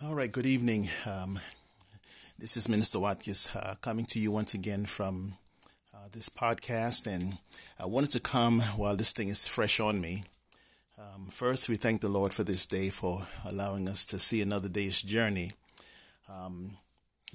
All right, good evening. Um, this is Minister Watkins uh, coming to you once again from uh, this podcast. And I wanted to come while this thing is fresh on me. Um, first, we thank the Lord for this day, for allowing us to see another day's journey. Um,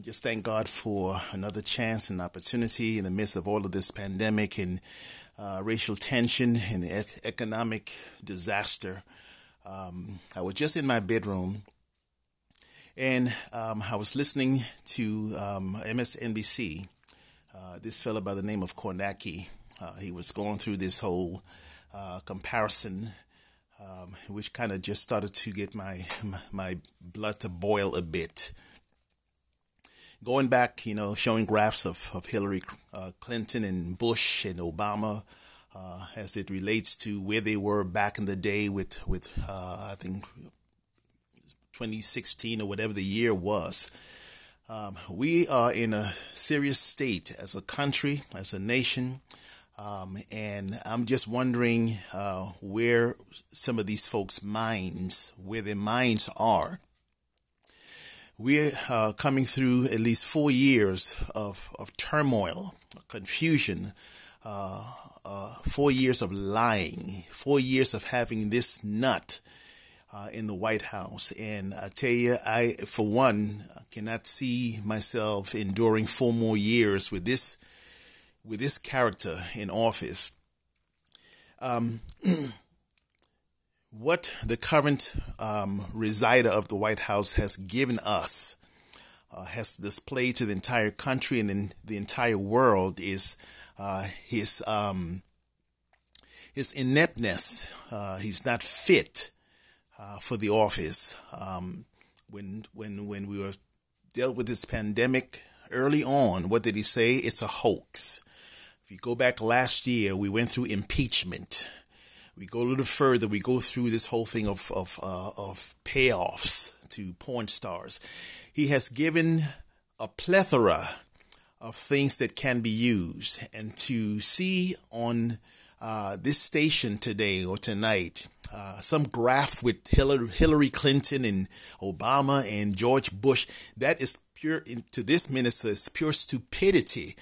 just thank God for another chance and opportunity in the midst of all of this pandemic and uh, racial tension and ec- economic disaster. Um, I was just in my bedroom and um, I was listening to um, MSNBC. Uh, this fellow by the name of Kornacki, uh, he was going through this whole uh, comparison, um, which kind of just started to get my my blood to boil a bit. Going back, you know, showing graphs of, of Hillary uh, Clinton and Bush and Obama uh, as it relates to where they were back in the day with with uh, I think 2016 or whatever the year was. Um, we are in a serious state as a country, as a nation, um, and I'm just wondering uh, where some of these folks' minds, where their minds are. We're uh, coming through at least four years of, of turmoil, confusion, uh, uh four years of lying, four years of having this nut uh, in the White House. And I tell you, I, for one, cannot see myself enduring four more years with this, with this character in office. Um, what the current um, resider of the White House has given us, uh, has displayed to the entire country and in the entire world is uh, his um, his ineptness. Uh, he's not fit uh, for the office. Um, when when when we were dealt with this pandemic early on, what did he say? It's a hoax. If you go back last year, we went through impeachment. We go a little further. We go through this whole thing of of uh, of payoffs to porn stars. He has given a plethora of things that can be used, and to see on uh, this station today or tonight uh, some graph with Hillary Clinton and Obama and George Bush. That is pure, to this minister, it's pure stupidity.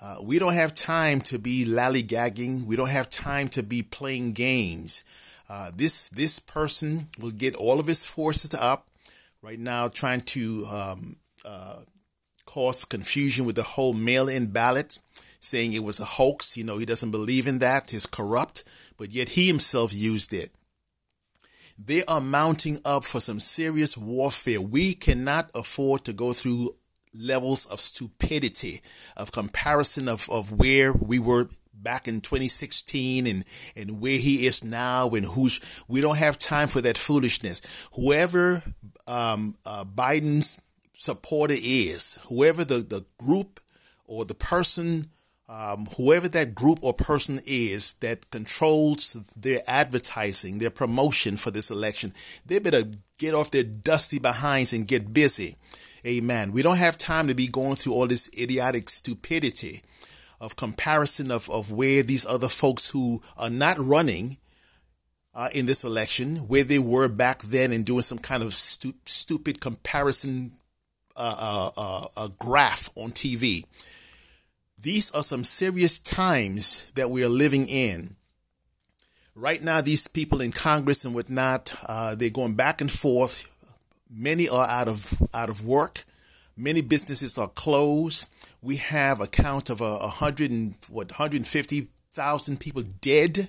Uh, we don't have time to be lollygagging. We don't have time to be playing games. Uh, this this person will get all of his forces up right now, trying to um, uh, cause confusion with the whole mail-in ballot, saying it was a hoax. You know, he doesn't believe in that. It's corrupt, but yet he himself used it they are mounting up for some serious warfare. We cannot afford to go through levels of stupidity, of comparison of, of where we were back in 2016 and, and where he is now and who's, we don't have time for that foolishness. Whoever, um, uh, Biden's supporter is, whoever the, the group or the person um, whoever that group or person is that controls their advertising, their promotion for this election, they better get off their dusty behinds and get busy. Amen. We don't have time to be going through all this idiotic stupidity of comparison of, of where these other folks who are not running uh, in this election, where they were back then and doing some kind of stu- stupid comparison uh, uh a graph on TV. These are some serious times that we are living in. Right now, these people in Congress and whatnot, uh, they're going back and forth. Many are out of out of work. Many businesses are closed. We have a count of a, hundred and what 150,000 people dead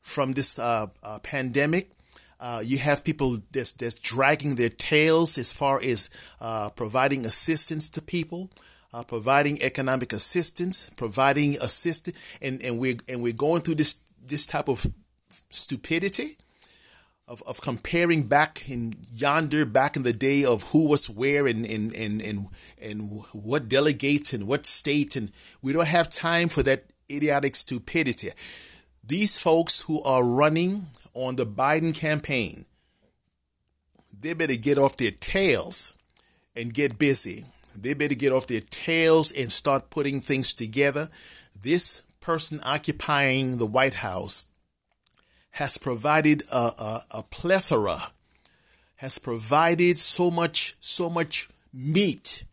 from this uh, uh, pandemic. Uh, you have people that's, that's dragging their tails as far as uh, providing assistance to people uh, providing economic assistance, providing assistance, and, and we're and we're going through this this type of stupidity of, of comparing back in yonder back in the day of who was where and and, and, and and what delegates and what state and we don't have time for that idiotic stupidity. These folks who are running on the Biden campaign, they better get off their tails and get busy. They better get off their tails and start putting things together. This person occupying the White House has provided a, a, a plethora, has provided so much, so much meat.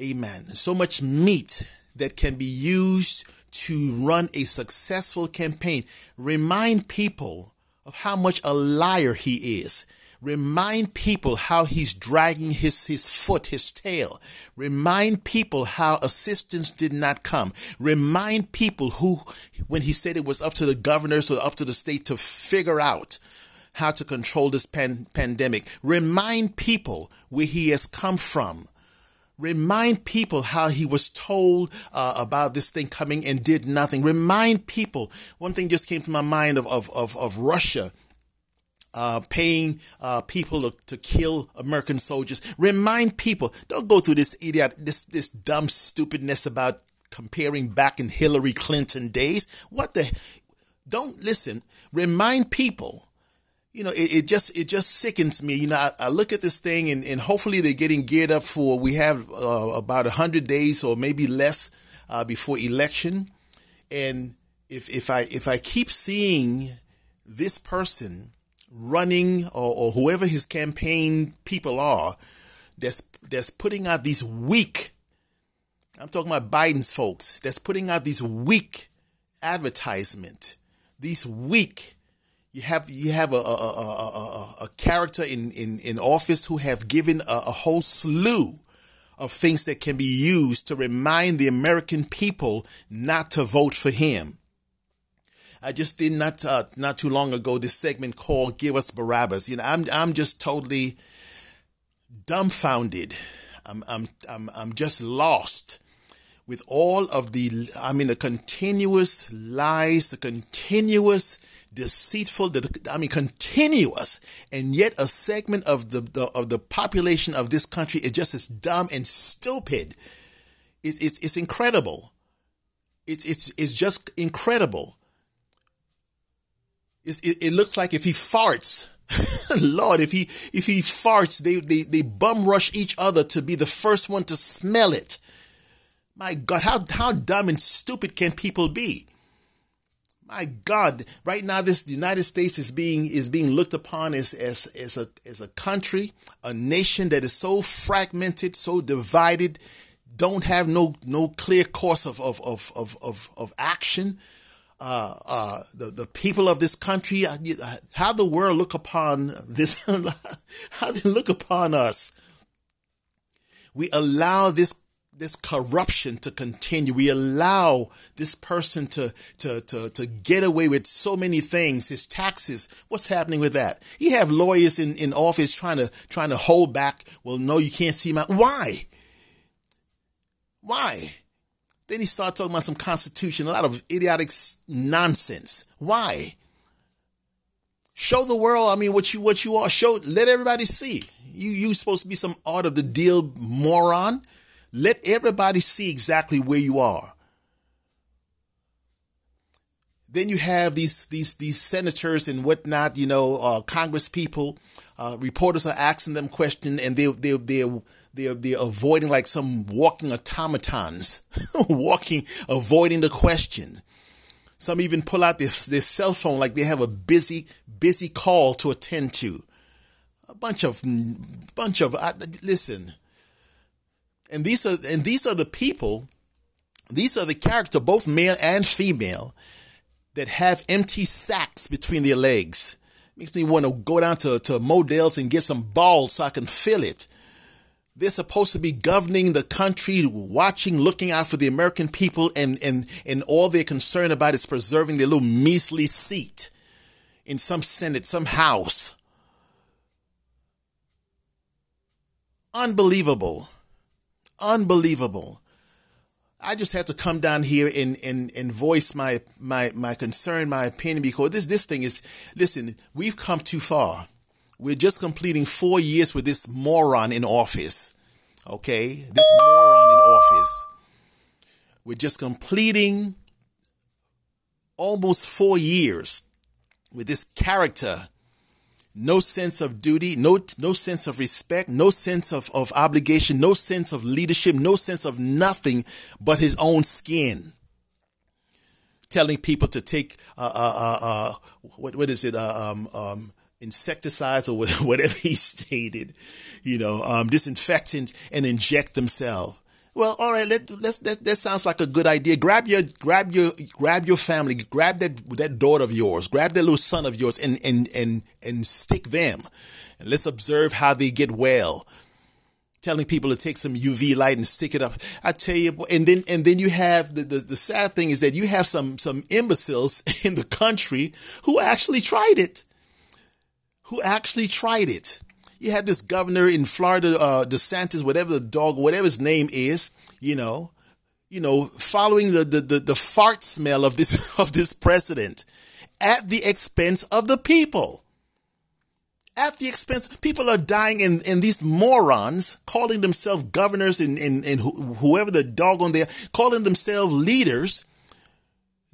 Amen. So much meat that can be used to run a successful campaign. Remind people of how much a liar he is. Remind people how he's dragging his, his foot, his tail. Remind people how assistance did not come. Remind people who, when he said it was up to the governors or up to the state to figure out how to control this pan- pandemic. Remind people where he has come from. Remind people how he was told uh, about this thing coming and did nothing. Remind people. One thing just came to my mind of, of, of, of Russia. Uh, paying uh, people to, to, kill American soldiers. Remind people, don't go through this idiot, this this dumb stupidness about comparing back in Hillary Clinton days. What the? Don't listen. Remind people you know, it, it, just it just sickens me. You know, I, I, look at this thing and, and hopefully they're getting geared up for. We have uh, about hundred days or maybe less uh, before election, and if if I if I keep seeing this person running or, or whoever his campaign people are, that's that's putting out these weak. I'm talking about Biden's folks. That's putting out these weak advertisement, these weak you have you have a, a, a, a, character in, in, in office who have given a, a whole slew of things that can be used to remind the American people not to vote for him. I just did not uh, not too long ago this segment called "Give Us Barabbas." You know, I'm I'm just totally dumbfounded. I'm I'm I'm I'm just lost with all of the I mean the continuous lies, the continuous deceitful, I mean, continuous, and yet a segment of the, the of the population of this country is just as dumb and stupid. It's it's, it's incredible. It's it's it's just incredible. It's, it, it looks like if he farts, Lord, if he if he farts, they, they they bum rush each other to be the first one to smell it. My God, how how dumb and stupid can people be? My God, right now this the United States is being is being looked upon as as as a as a country, a nation that is so fragmented, so divided, don't have no no clear course of of of of of, of action. Uh, uh, the the people of this country, uh, how the world look upon this, how they look upon us. We allow this this corruption to continue. We allow this person to, to, to, to get away with so many things. His taxes. What's happening with that? You have lawyers in, in office trying to, trying to hold back. Well, no, you can't see my, why? Why? Then he started talking about some constitution, a lot of idiotic nonsense. Why? Show the world, I mean, what you, what you are. Show, let everybody see. You, you supposed to be some art of the deal moron. Let everybody see exactly where you are. Then you have these these these senators and whatnot, you know, uh, Congress people. Uh, reporters are asking them questions, and they they they they're, they're avoiding like some walking automatons, walking, avoiding the question. Some even pull out their, their cell phone like they have a busy, busy call to attend to. A bunch of, bunch of, listen, and these are and these are the people, these are the character, both male and female, that have empty sacks between their legs. Makes me want to go down to, to Modell's and get some balls so I can feel it. They're supposed to be governing the country, watching, looking out for the American people, and, and, and all they're concerned about is preserving their little measly seat in some Senate, some House. Unbelievable. Unbelievable. I just had to come down here and, and, and voice my, my, my concern, my opinion, because this, this thing is, listen, we've come too far. We're just completing four years with this moron in office. Okay? This moron in office. We're just completing almost four years with this character no sense of duty, no, no sense of respect, no sense of, of obligation, no sense of leadership, no sense of nothing but his own skin. Telling people to take, uh, uh, uh, uh what, what is it, uh, um, um, insecticides or whatever he stated, you know, um, disinfectant and inject themselves. Well, all right. Let, let's, that, that sounds like a good idea. Grab your, grab your, grab your family. Grab that, that daughter of yours. Grab that little son of yours and, and, and, and stick them. And let's observe how they get well. Telling people to take some UV light and stick it up. I tell you, and then, and then you have the, the, the sad thing is that you have some, some imbeciles in the country who actually tried it. Who actually tried it you had this governor in Florida, uh, DeSantis, whatever the dog, whatever his name is, you know, you know, following the, the, the, the fart smell of this, of this president at the expense of the people. At the expense, people are dying and, and these morons calling themselves governors and, and, and whoever the dog on there, calling themselves leaders,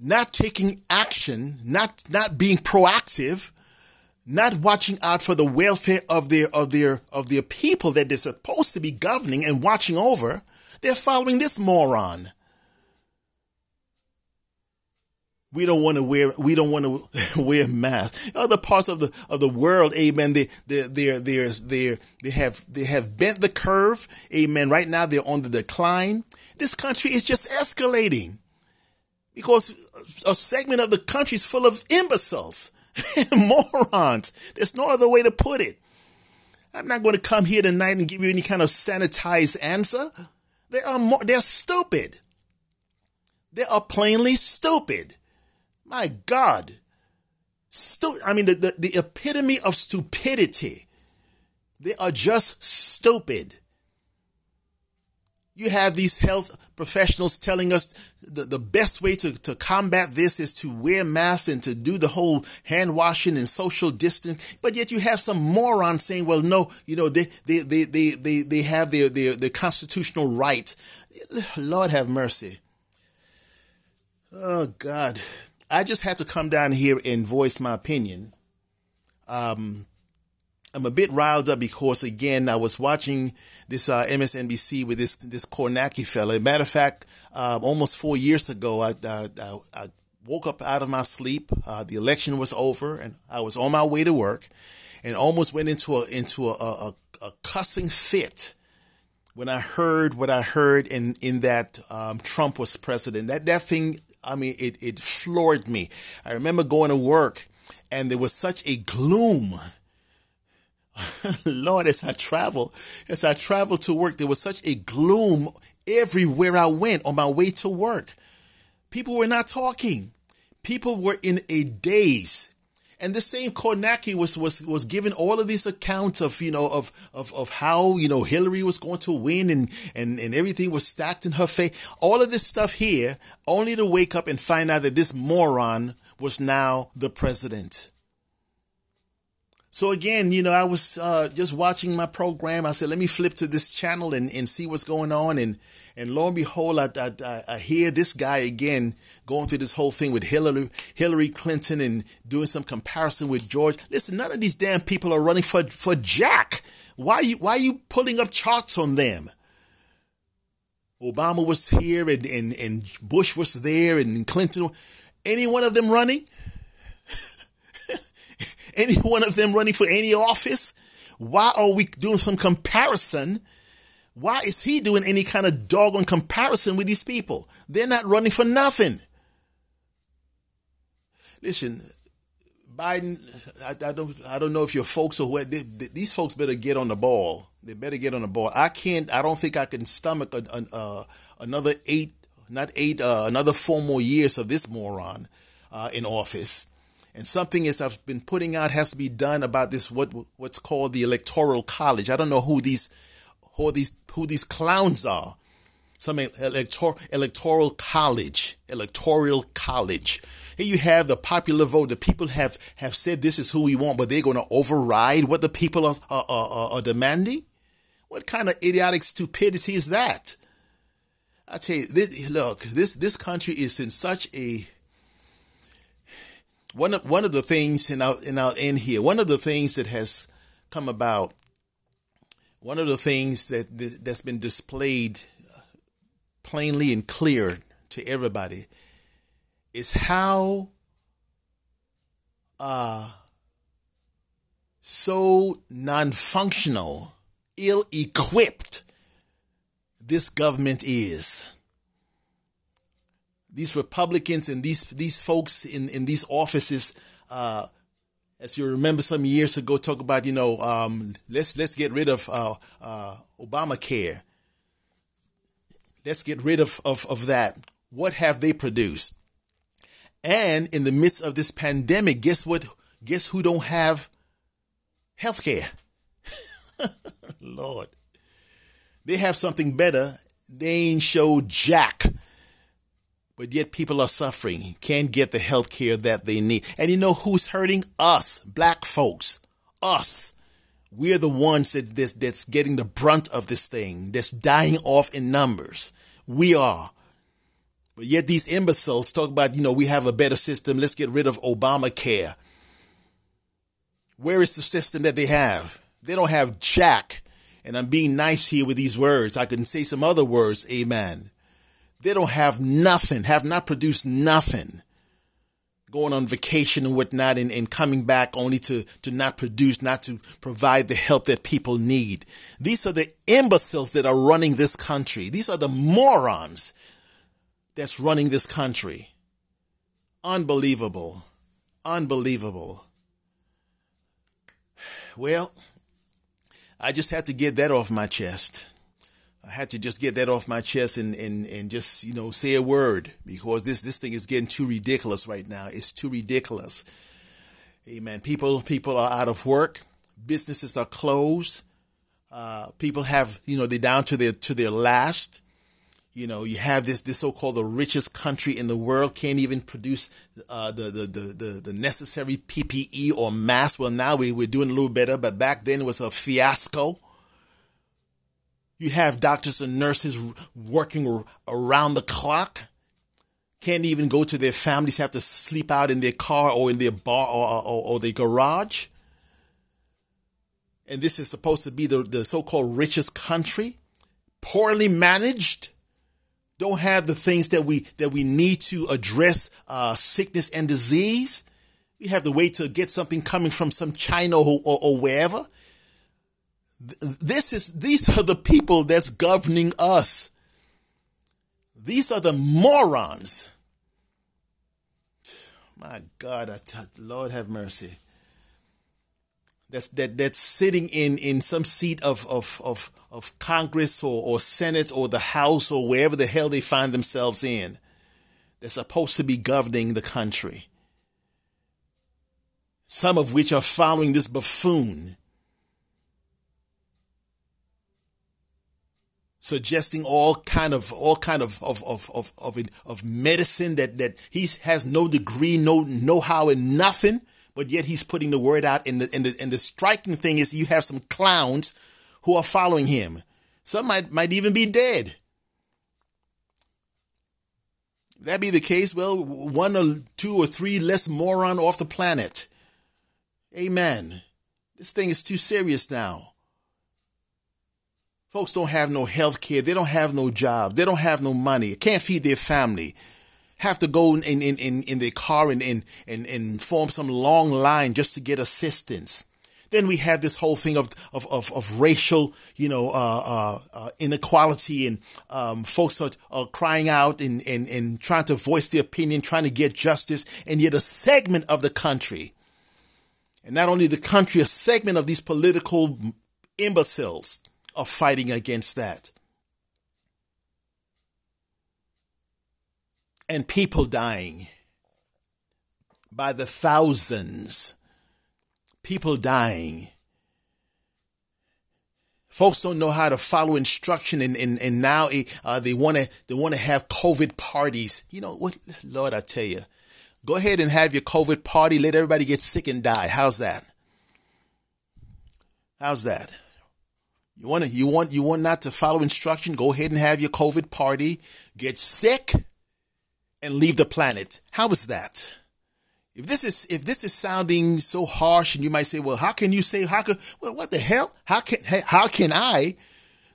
not taking action, not, not being proactive, not watching out for the welfare of their of their of their people that they're supposed to be governing and watching over, they're following this moron. We don't want to wear we don't want to wear masks. Other parts of the of the world, amen. They they they they they they have they have bent the curve, amen. Right now they're on the decline. This country is just escalating because a segment of the country is full of imbeciles Morons. There's no other way to put it. I'm not going to come here tonight and give you any kind of sanitized answer. They are more, they're stupid. They are plainly stupid. My God. Stu- I mean, the, the, the epitome of stupidity. They are just stupid. You have these health professionals telling us the, the best way to, to combat this is to wear masks and to do the whole hand washing and social distance. But yet you have some moron saying, well, no, you know, they, they, they, they, they, they have their, their, their constitutional right. Lord have mercy. Oh, God. I just had to come down here and voice my opinion. Um, I'm a bit riled up because again I was watching this uh, MSNBC with this this Kornacki fella. Matter of fact, uh, almost four years ago, I, I, I woke up out of my sleep. Uh, the election was over, and I was on my way to work, and almost went into a into a, a, a cussing fit when I heard what I heard in in that um, Trump was president. That that thing, I mean, it it floored me. I remember going to work, and there was such a gloom Lord, as I travel, as I travel to work, there was such a gloom everywhere I went on my way to work. People were not talking. People were in a daze. And the same Kornacki was, was, was given all of these accounts of, you know, of, of, of how, you know, Hillary was going to win and, and, and everything was stacked in her face. All of this stuff here, only to wake up and find out that this moron was now the president. So again, you know, I was uh, just watching my program. I said, let me flip to this channel and, and see what's going on. And and lo and behold, I, I, I hear this guy again going through this whole thing with Hillary Hillary Clinton and doing some comparison with George. Listen, none of these damn people are running for for Jack. Why you why are you pulling up charts on them? Obama was here and, and, and Bush was there and Clinton. Any one of them running? any one of them running for any office? Why are we doing some comparison? Why is he doing any kind of doggone comparison with these people? They're not running for nothing. Listen, Biden, I, I don't, I don't know if your folks are where these folks better get on the ball. They better get on the ball. I can't. I don't think I can stomach a, a, another eight, not eight, uh, another four more years of this moron uh, in office and something as I've been putting out has to be done about this what what's called the electoral college. I don't know who these who these who these clowns are. Some electoral electoral college, electoral college. Here you have the popular vote. The people have have said this is who we want, but they're going to override what the people are, are, are, are demanding. What kind of idiotic stupidity is that? I tell you, this, look, this this country is in such a one of one of the things, and I'll and I'll end here. One of the things that has come about, one of the things that that's been displayed plainly and clear to everybody, is how uh, so non functional, ill equipped this government is. These Republicans and these these folks in, in these offices, uh, as you remember some years ago, talk about you know um, let's let's get rid of uh, uh, Obamacare. Let's get rid of, of, of that. What have they produced? And in the midst of this pandemic, guess what? Guess who don't have health care? Lord. They have something better. They ain't show jack. But yet people are suffering, can't get the health care that they need. And you know who's hurting? Us, black folks. Us. We're the ones that, that's, that's getting the brunt of this thing, that's dying off in numbers. We are. But yet these imbeciles talk about, you know, we have a better system. Let's get rid of Obamacare. Where is the system that they have? They don't have jack. And I'm being nice here with these words. I can say some other words. Amen. They don't have nothing, have not produced nothing. Going on vacation and whatnot and, and coming back only to, to not produce, not to provide the help that people need. These are the imbeciles that are running this country. These are the morons that's running this country. Unbelievable. Unbelievable. Well, I just had to get that off my chest. I had to just get that off my chest and, and, and just, you know, say a word because this, this thing is getting too ridiculous right now. It's too ridiculous. Amen. People, people are out of work. Businesses are closed. Uh, people have, you know, they're down to their, to their last. You know, you have this, this so-called the richest country in the world can't even produce, uh, the, the, the, the, the necessary PPE or mask. Well, now we, we're doing a little better, but back then it was a fiasco. You have doctors and nurses working around the clock. Can't even go to their families, have to sleep out in their car or in their bar or, or, or their garage. And this is supposed to be the, the so called richest country. Poorly managed. Don't have the things that we that we need to address uh, sickness and disease. We have to wait to get something coming from some China or, or, or wherever this is these are the people that's governing us. These are the morons. My God, I t- Lord have mercy. That's that that's sitting in in some seat of of of, of Congress or, or Senate or the House or wherever the hell they find themselves in. They're supposed to be governing the country. Some of which are following this buffoon suggesting all kind of all kind of of of of of, of medicine that that he has no degree, no know-how and nothing, but yet he's putting the word out. And the and the and the striking thing is you have some clowns who are following him. Some might might even be dead. If that be the case, well, one or two or three less moron off the planet. Amen. This thing is too serious now. Folks don't have no health care. They don't have no job. They don't have no money. Can't feed their family. Have to go in, in, in, in their car and, and, and, and form some long line just to get assistance. Then we have this whole thing of, of, of, of racial, you know, uh, uh, uh, inequality and um, folks are, are crying out and, and, and trying to voice their opinion, trying to get justice. And yet a segment of the country, and not only the country, a segment of these political imbeciles of fighting against that. And people dying by the thousands. People dying. Folks don't know how to follow instruction, and, and, and now uh, they want to they want to have COVID parties. You know what, Lord, I tell you, go ahead and have your COVID party. Let everybody get sick and die. How's that? How's that? You want to, you want, you want not to follow instruction? Go ahead and have your COVID party, get sick, and leave the planet. How is that? If this is, if this is sounding so harsh, and you might say, well, how can you say, how can, well, what the hell? How can, how can I?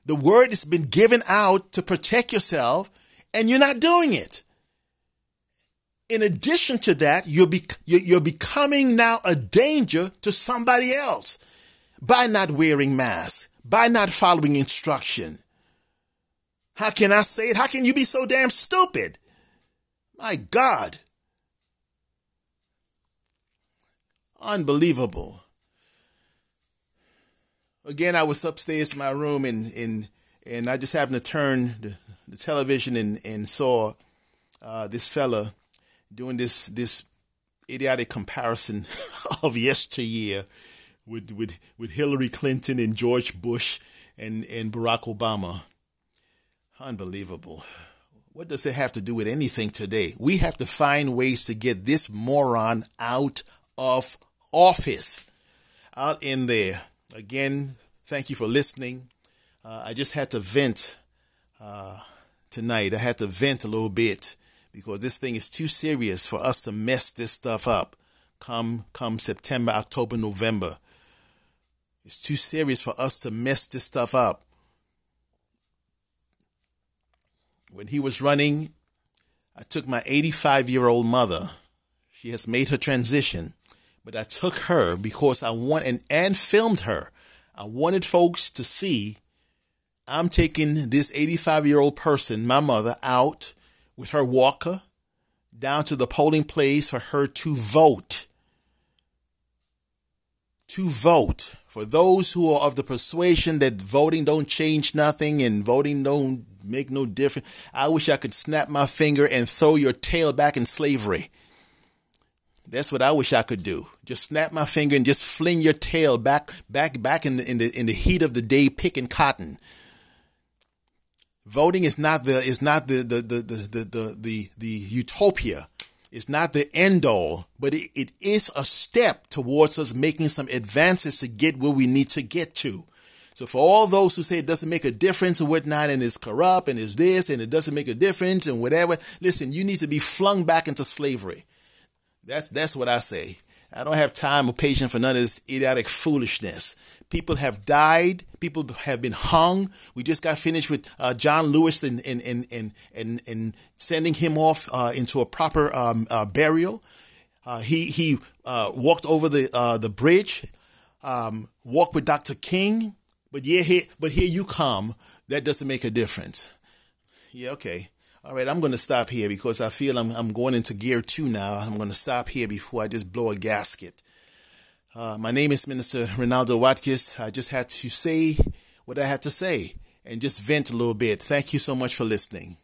The word has been given out to protect yourself, and you're not doing it. in addition to that, you're, be, you're becoming now a danger to somebody else by not wearing masks, by not following instruction. How can I say it? How can you be so damn stupid? My God. Unbelievable. Again, I was upstairs in my room and and, and I just happened to turn the, the television and, and saw uh, this fella doing this this idiotic comparison of yesteryear with with with Hillary Clinton and George Bush and and Barack Obama. Unbelievable. What does it have to do with anything today? We have to find ways to get this moron out of office. Out in there. Again, thank you for listening. Uh, I just had to vent uh, tonight. I had to vent a little bit because this thing is too serious for us to mess this stuff up come come September, October, November. It's too serious for us to mess this stuff up. When he was running, I took my 85 year old mother. She has made her transition, but I took her because I want and, and filmed her. I wanted folks to see I'm taking this 85 year old person, my mother, out with her walker down to the polling place for her to vote. To vote. For those who are of the persuasion that voting don't change nothing and voting don't make no difference, I wish I could snap my finger and throw your tail back in slavery. That's what I wish I could do. Just snap my finger and just fling your tail back, back, back in the in the in the heat of the day, picking cotton. Voting is not the is not the the the the the the, the utopia. It's not the end all, but it, it is a step towards us making some advances to get where we need to get to. So for all those who say it doesn't make a difference and whatnot, and it's corrupt and it's this and it doesn't make a difference and whatever, listen, you need to be flung back into slavery. That's that's what I say. I don't have time or patience for none of this idiotic foolishness. People have died. People have been hung. We just got finished with uh, John Lewis and, and, and, and, and, and sending him off uh, into a proper um, uh, burial. Uh, he he uh, walked over the uh, the bridge, um, walked with Dr. King. But yeah, here, but here you come. That doesn't make a difference. Yeah, okay. All right, I'm going to stop here because I feel I'm, I'm going into gear two now. I'm going to stop here before I just blow a gasket. Uh, my name is Minister Ronaldo Watkins. I just had to say what I had to say and just vent a little bit. Thank you so much for listening.